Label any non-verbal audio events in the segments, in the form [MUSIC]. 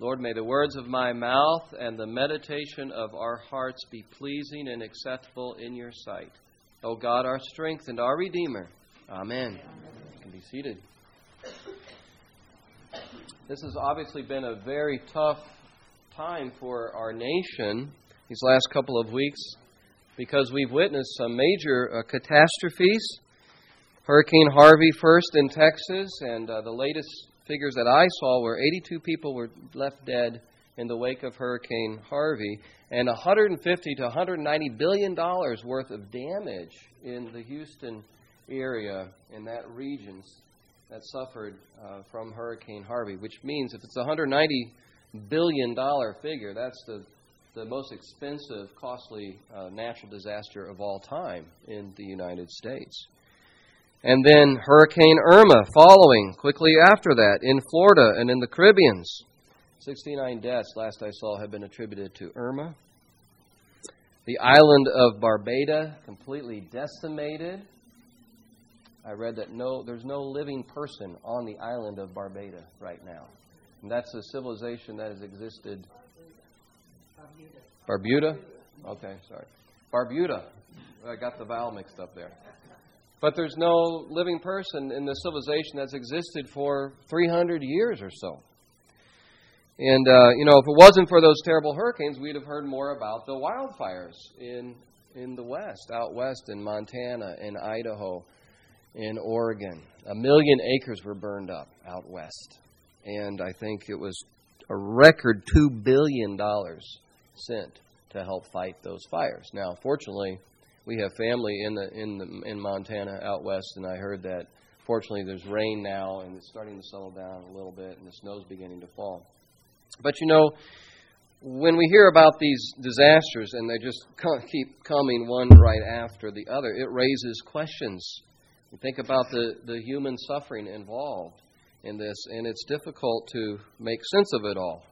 Lord, may the words of my mouth and the meditation of our hearts be pleasing and acceptable in your sight. O God, our strength and our Redeemer. Amen. You can be seated. This has obviously been a very tough time for our nation these last couple of weeks because we've witnessed some major uh, catastrophes. Hurricane Harvey first in Texas, and uh, the latest figures that I saw were 82 people were left dead in the wake of Hurricane Harvey, and 150 to 190 billion dollars worth of damage in the Houston area in that region that suffered uh, from Hurricane Harvey. Which means if it's a 190 billion dollar figure, that's the the most expensive, costly uh, natural disaster of all time in the United States. And then Hurricane Irma following quickly after that in Florida and in the Caribbeans. 69 deaths, last I saw, have been attributed to Irma. The island of Barbuda completely decimated. I read that no, there's no living person on the island of Barbuda right now. And that's a civilization that has existed. Barbuda? Okay, sorry. Barbuda. I got the vowel mixed up there. But there's no living person in the civilization that's existed for 300 years or so. And, uh, you know, if it wasn't for those terrible hurricanes, we'd have heard more about the wildfires in, in the West, out west in Montana, in Idaho, in Oregon. A million acres were burned up out west. And I think it was a record $2 billion sent to help fight those fires. Now, fortunately, we have family in the in the in Montana out west, and I heard that fortunately there's rain now and it's starting to settle down a little bit, and the snow's beginning to fall. But you know, when we hear about these disasters and they just keep coming one right after the other, it raises questions. You think about the, the human suffering involved in this, and it's difficult to make sense of it all.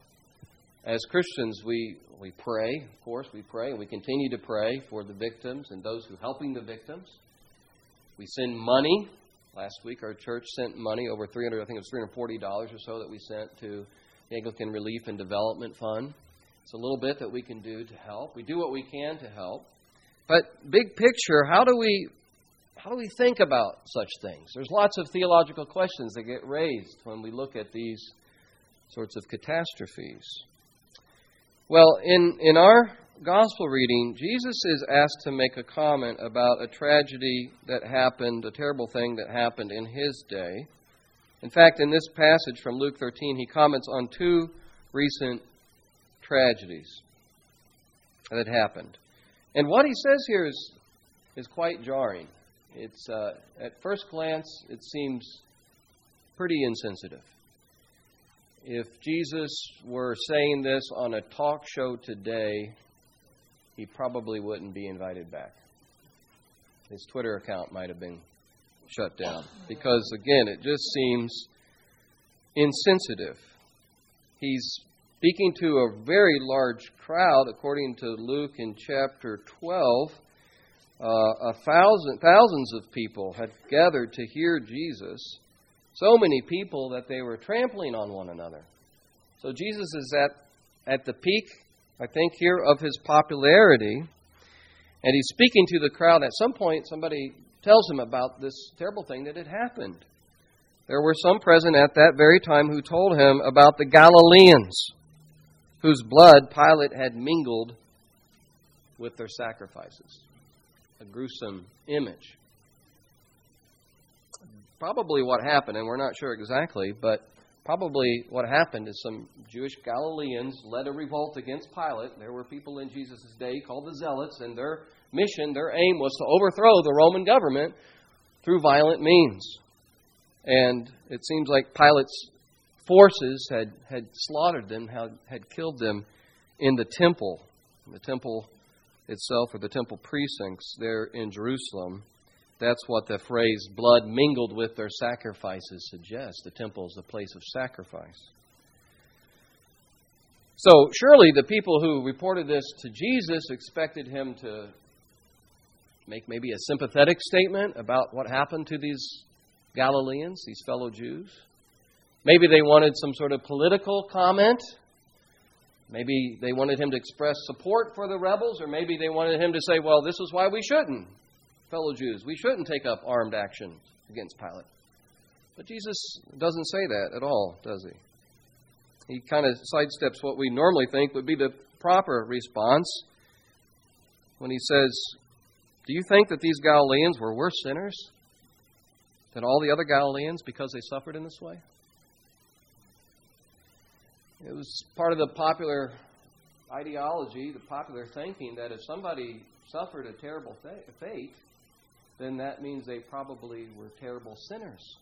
As Christians, we, we pray, of course, we pray, and we continue to pray for the victims and those who are helping the victims. We send money. Last week, our church sent money over 300, I think it was $340 or so that we sent to the Anglican Relief and Development Fund. It's a little bit that we can do to help. We do what we can to help. But big picture, how do we how do we think about such things? There's lots of theological questions that get raised when we look at these sorts of catastrophes. Well, in, in our gospel reading, Jesus is asked to make a comment about a tragedy that happened, a terrible thing that happened in his day. In fact, in this passage from Luke 13, he comments on two recent tragedies that happened. And what he says here is, is quite jarring. It's, uh, at first glance, it seems pretty insensitive if Jesus were saying this on a talk show today, he probably wouldn't be invited back. His Twitter account might have been shut down. Because, again, it just seems insensitive. He's speaking to a very large crowd, according to Luke in chapter 12. Uh, a thousand, thousands of people had gathered to hear Jesus so many people that they were trampling on one another. So Jesus is at, at the peak, I think, here of his popularity. And he's speaking to the crowd. At some point, somebody tells him about this terrible thing that had happened. There were some present at that very time who told him about the Galileans, whose blood Pilate had mingled with their sacrifices. A gruesome image probably what happened, and we're not sure exactly, but probably what happened is some Jewish Galileans led a revolt against Pilate. There were people in Jesus' day called the Zealots, and their mission, their aim was to overthrow the Roman government through violent means. And it seems like Pilate's forces had, had slaughtered them, had, had killed them in the temple, the temple itself, or the temple precincts there in Jerusalem. That's what the phrase blood mingled with their sacrifices suggests. The temple is the place of sacrifice. So, surely the people who reported this to Jesus expected him to make maybe a sympathetic statement about what happened to these Galileans, these fellow Jews. Maybe they wanted some sort of political comment Maybe they wanted him to express support for the rebels, or maybe they wanted him to say, well, this is why we shouldn't, fellow Jews. We shouldn't take up armed action against Pilate. But Jesus doesn't say that at all, does he? He kind of sidesteps what we normally think would be the proper response when he says, Do you think that these Galileans were worse sinners than all the other Galileans because they suffered in this way? It was part of the popular ideology, the popular thinking, that if somebody suffered a terrible fate, then that means they probably were terrible sinners.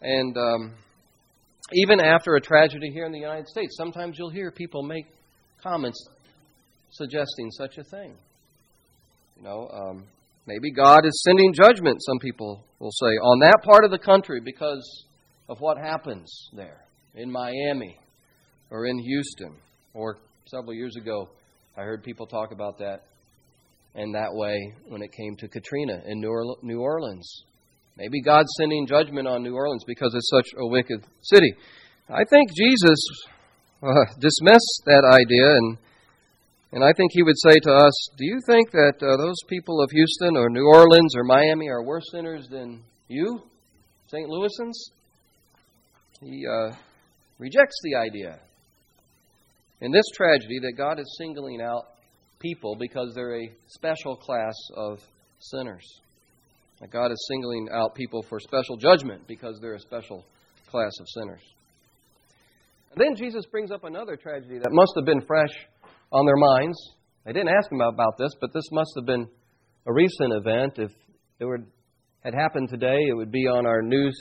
And um, even after a tragedy here in the United States, sometimes you'll hear people make comments suggesting such a thing. You know, um, maybe God is sending judgment, some people will say, on that part of the country because of what happens there in Miami or in Houston. Or several years ago, I heard people talk about that in that way when it came to Katrina in New Orleans. Maybe God's sending judgment on New Orleans because it's such a wicked city. I think Jesus uh, dismissed that idea, and and I think he would say to us, "Do you think that uh, those people of Houston or New Orleans or Miami are worse sinners than you, St. Louisans?" He uh, rejects the idea in this tragedy that God is singling out people because they're a special class of sinners. God is singling out people for special judgment because they're a special class of sinners. And then Jesus brings up another tragedy that must have been fresh on their minds. They didn't ask him about this, but this must have been a recent event. If it were, had happened today, it would be on our news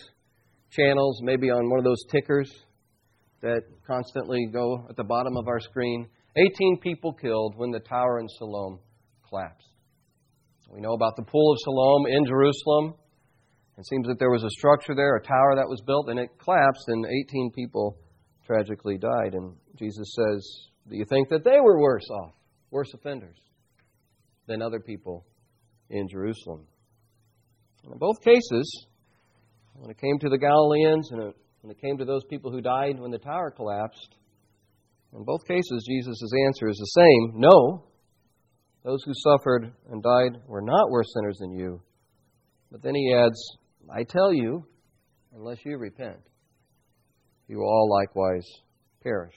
channels, maybe on one of those tickers that constantly go at the bottom of our screen. 18 people killed when the tower in Siloam collapsed. We know about the Pool of Siloam in Jerusalem. It seems that there was a structure there, a tower that was built, and it collapsed, and 18 people tragically died. And Jesus says, Do you think that they were worse off, worse offenders, than other people in Jerusalem? in both cases, when it came to the Galileans and when it came to those people who died when the tower collapsed, in both cases, Jesus' answer is the same no. Those who suffered and died were not worse sinners than you. But then he adds, I tell you, unless you repent, you will all likewise perish.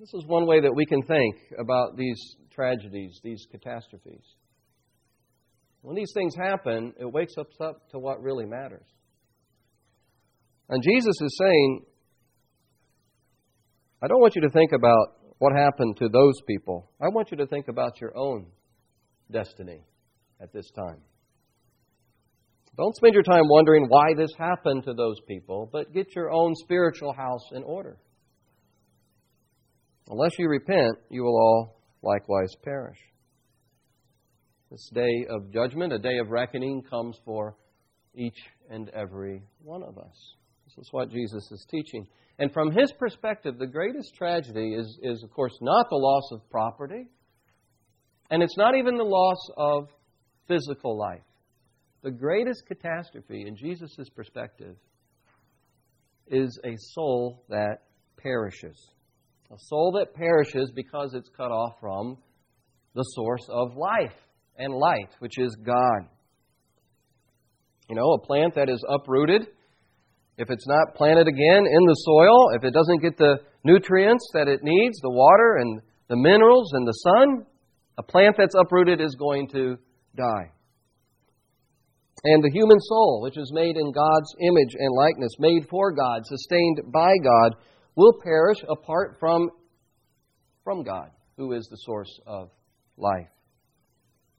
This is one way that we can think about these tragedies, these catastrophes. When these things happen, it wakes us up to what really matters. And Jesus is saying, I don't want you to think about what happened to those people. I want you to think about your own destiny at this time. Don't spend your time wondering why this happened to those people, but get your own spiritual house in order. Unless you repent, you will all likewise perish. This day of judgment, a day of reckoning, comes for each and every one of us. This is what Jesus is teaching. And from his perspective, the greatest tragedy is, is, of course, not the loss of property, and it's not even the loss of physical life. The greatest catastrophe, in Jesus' perspective, is a soul that perishes. A soul that perishes because it's cut off from the source of life and light, which is God. You know, a plant that is uprooted if it's not planted again in the soil, if it doesn't get the nutrients that it needs, the water and the minerals and the sun, a plant that's uprooted is going to die. And the human soul, which is made in God's image and likeness, made for God, sustained by God, will perish apart from, from God, who is the source of life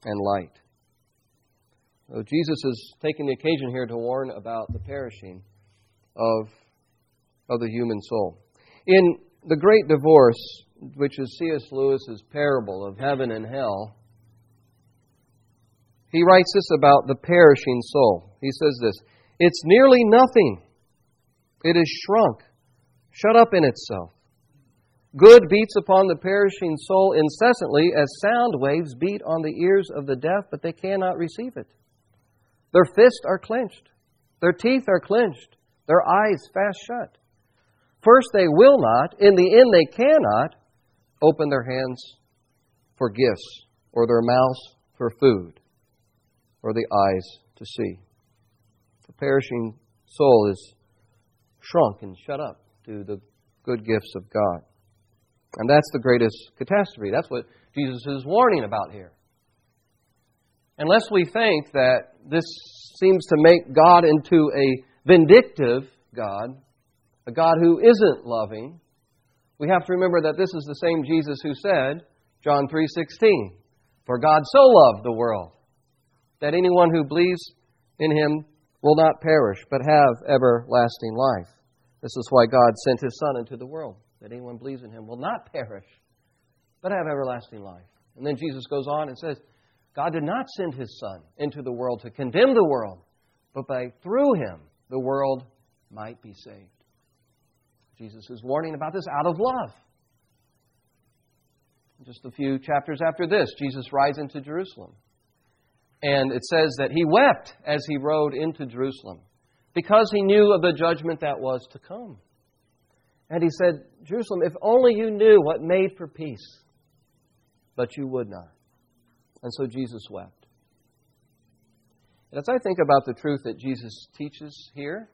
and light. So Jesus is taking the occasion here to warn about the perishing of, of the human soul. In The Great Divorce, which is C.S. Lewis's parable of heaven and hell, he writes this about the perishing soul. He says this It's nearly nothing, it is shrunk, shut up in itself. Good beats upon the perishing soul incessantly as sound waves beat on the ears of the deaf, but they cannot receive it. Their fists are clenched, their teeth are clenched, their eyes fast shut. First, they will not, in the end, they cannot open their hands for gifts, or their mouths for food, or the eyes to see. The perishing soul is shrunk and shut up to the good gifts of God. And that's the greatest catastrophe. That's what Jesus is warning about here. Unless we think that this seems to make God into a vindictive God, a God who isn't loving, we have to remember that this is the same Jesus who said, John 3:16, "For God so loved the world that anyone who believes in him will not perish but have everlasting life." This is why God sent his son into the world, that anyone believes in him will not perish but have everlasting life. And then Jesus goes on and says, God did not send his Son into the world to condemn the world, but by through him the world might be saved. Jesus is warning about this out of love. Just a few chapters after this, Jesus rides into Jerusalem. And it says that he wept as he rode into Jerusalem because he knew of the judgment that was to come. And he said, Jerusalem, if only you knew what made for peace, but you would not. And so Jesus wept. And as I think about the truth that Jesus teaches here,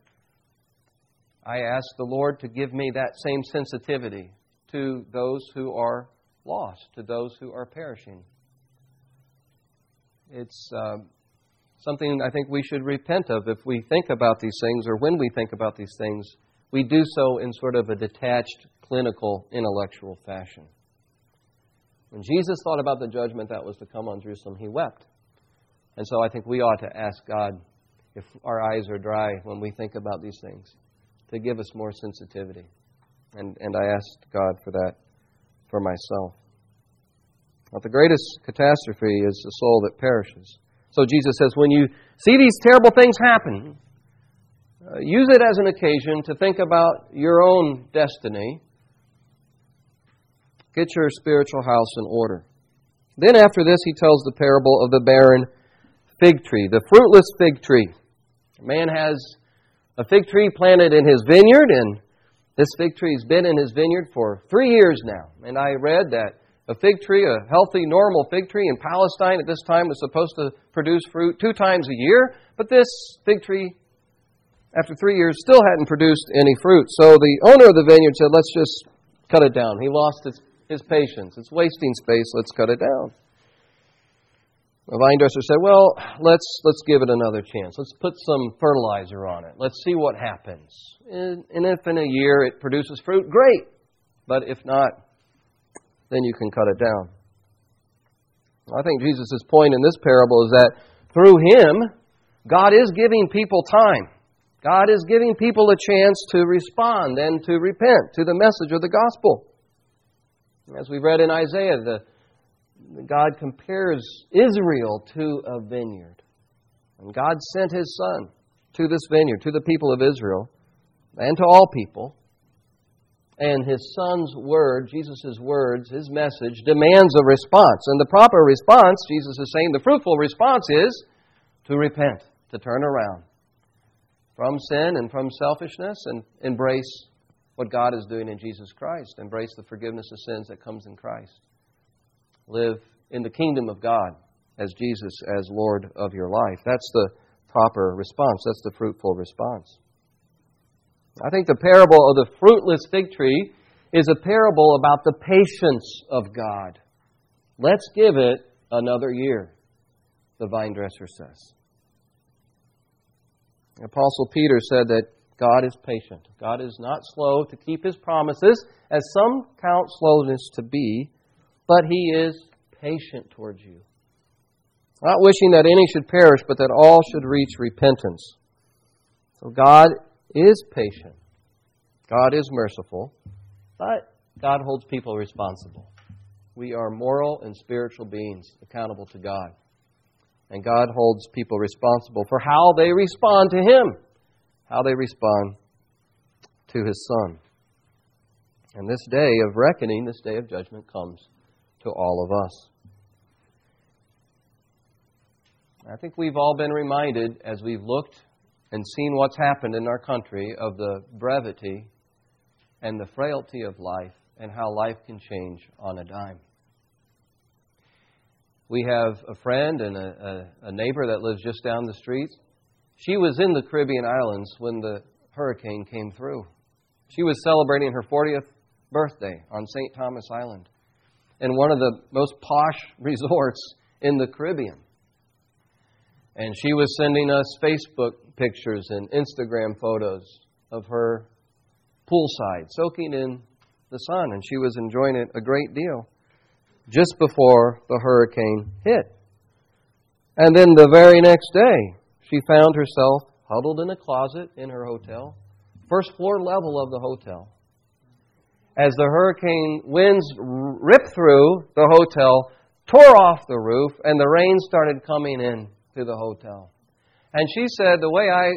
I ask the Lord to give me that same sensitivity to those who are lost, to those who are perishing. It's uh, something I think we should repent of if we think about these things or when we think about these things. We do so in sort of a detached, clinical, intellectual fashion. When Jesus thought about the judgment that was to come on Jerusalem, he wept. And so I think we ought to ask God if our eyes are dry when we think about these things, to give us more sensitivity. And, and I asked God for that for myself. But the greatest catastrophe is the soul that perishes. So Jesus says, when you see these terrible things happen, uh, use it as an occasion to think about your own destiny Get your spiritual house in order. Then, after this, he tells the parable of the barren fig tree, the fruitless fig tree. A man has a fig tree planted in his vineyard, and this fig tree has been in his vineyard for three years now. And I read that a fig tree, a healthy, normal fig tree in Palestine at this time, was supposed to produce fruit two times a year, but this fig tree, after three years, still hadn't produced any fruit. So the owner of the vineyard said, Let's just cut it down. He lost his his patience. It's wasting space. Let's cut it down. The vine dresser said, "Well, let's let's give it another chance. Let's put some fertilizer on it. Let's see what happens. And if in a year it produces fruit, great. But if not, then you can cut it down." I think Jesus' point in this parable is that through him, God is giving people time. God is giving people a chance to respond and to repent to the message of the gospel. As we read in Isaiah, the, God compares Israel to a vineyard. And God sent His Son to this vineyard, to the people of Israel, and to all people. And His Son's word, Jesus' words, His message, demands a response. And the proper response, Jesus is saying, the fruitful response is to repent, to turn around from sin and from selfishness and embrace what God is doing in Jesus Christ. Embrace the forgiveness of sins that comes in Christ. Live in the kingdom of God as Jesus as Lord of your life. That's the proper response. That's the fruitful response. I think the parable of the fruitless fig tree is a parable about the patience of God. Let's give it another year, the vine dresser says. Apostle Peter said that God is patient. God is not slow to keep his promises, as some count slowness to be, but he is patient towards you. Not wishing that any should perish, but that all should reach repentance. So God is patient. God is merciful, but God holds people responsible. We are moral and spiritual beings accountable to God. And God holds people responsible for how they respond to Him how they respond to his son. And this day of reckoning, this day of judgment comes to all of us. I think we've all been reminded as we've looked and seen what's happened in our country of the brevity and the frailty of life and how life can change on a dime. We have a friend and a, a, a, neighbor that lives just down the street. She was in the Caribbean islands when the hurricane came through. She was celebrating her 40th birthday on St. Thomas Island in one of the most posh [LAUGHS] resorts in the Caribbean. And she was sending us Facebook pictures and Instagram photos of her poolside, soaking in the sun, and she was enjoying it a great deal just before the hurricane hit. And then the very next day, she found herself huddled in a closet in her hotel, first floor level of the hotel. As the hurricane winds ripped through the hotel, tore off the roof, and the rain started coming in to the hotel. And she said, the way I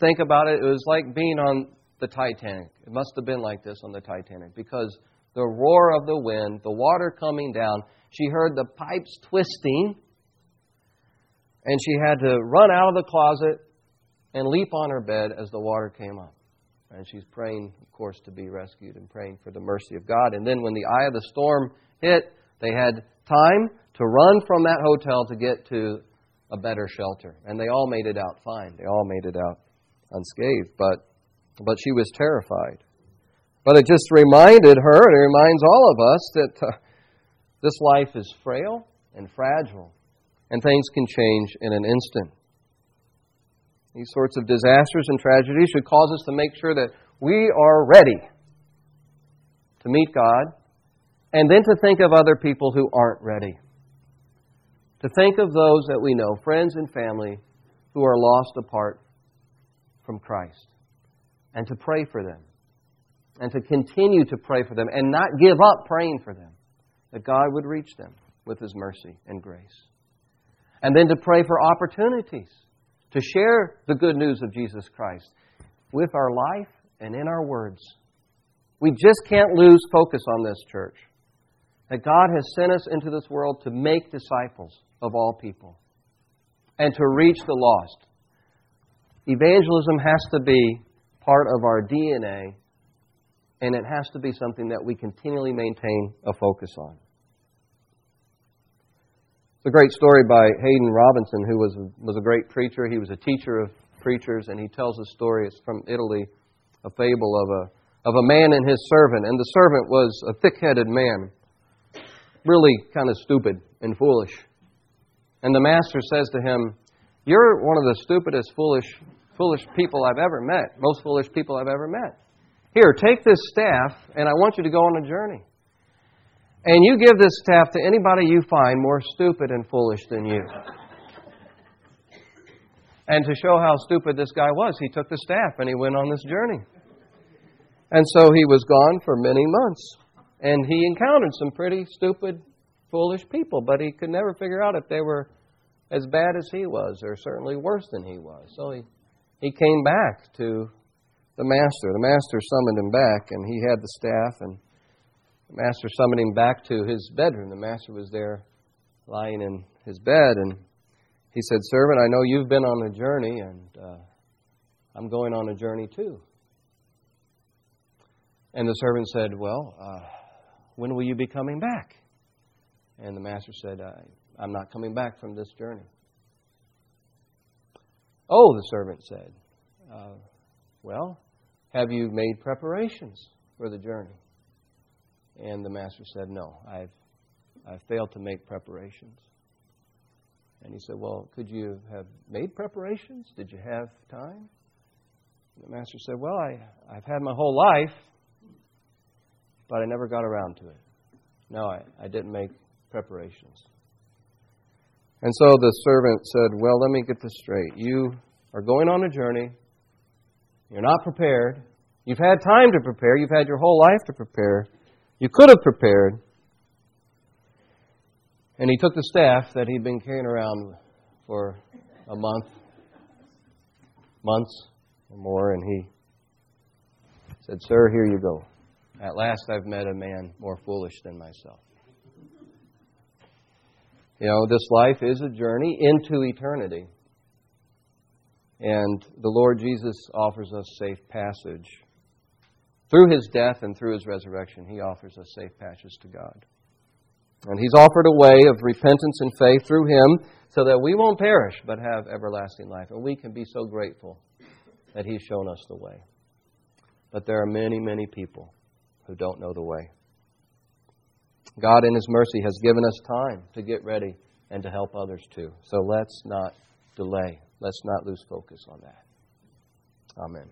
think about it, it was like being on the Titanic. It must have been like this on the Titanic because the roar of the wind, the water coming down, she heard the pipes twisting, and she had to run out of the closet and leap on her bed as the water came up. And she's praying, of course, to be rescued and praying for the mercy of God. And then when the eye of the storm hit, they had time to run from that hotel to get to a better shelter. And they all made it out fine. They all made it out unscathed. But, but she was terrified. But it just reminded her, and it reminds all of us, that uh, this life is frail and fragile, and things can change in an instant. These sorts of disasters and tragedies should cause us to make sure that we are ready to meet God and then to think of other people who aren't ready. To think of those that we know, friends and family, who are lost apart from Christ, and to pray for them, and to continue to pray for them, and not give up praying for them, that God would reach them with His mercy and grace. And then to pray for opportunities to share the good news of Jesus Christ with our life and in our words. We just can't lose focus on this, church. That God has sent us into this world to make disciples of all people and to reach the lost. Evangelism has to be part of our DNA, and it has to be something that we continually maintain a focus on. It's a great story by Haddon Robinson, who was was a great preacher. He was a teacher of preachers, and he tells a story. It's from Italy, a fable of a, of a man and his servant. And the servant was a thick headed man, really kind of stupid and foolish. And the master says to him, You're one of the stupidest, foolish, foolish people I've ever met, most foolish people I've ever met. Here, take this staff, and I want you to go on a journey. And you give this staff to anybody you find more stupid and foolish than you. And to show how stupid this guy was, he took the staff and he went on this journey. And so he was gone for many months. And he encountered some pretty stupid, foolish people, but he could never figure out if they were as bad as he was, or certainly worse than he was. So he, he came back to the master. The master summoned him back, and he had the staff, and the master summoned him back to his bedroom. The master was there lying in his bed, and he said, Servant, I know you've been on a journey, and uh, I'm going on a journey too. And the servant said, Well, uh, when will you be coming back? And the master said, I'm not coming back from this journey. Oh, the servant said, uh, Well, have you made preparations for the journey? And the master said, No, I've, I've failed to make preparations. And he said, Well, could you have made preparations? Did you have time? And the master said, Well, I, I've had my whole life, but I never got around to it. No, I, I didn't make preparations. And so the servant said, Well, let me get this straight. You are going on a journey. You're not prepared. You've had time to prepare. You've had your whole life to prepare. You could have prepared. And he took the staff that he'd been carrying around for a month, months or more, and he said, Sir, here you go. At last I've met a man more foolish than myself. You know, this life is a journey into eternity. And the Lord Jesus offers us safe passage through his death and through his resurrection, he offers us safe passage to God. And he's offered a way of repentance and faith through him so that we won't perish but have everlasting life. And we can be so grateful that he's shown us the way. But there are many, many people who don't know the way. God, in His mercy, has given us time to get ready and to help others too. So let's not delay. Let's not lose focus on that. Amen.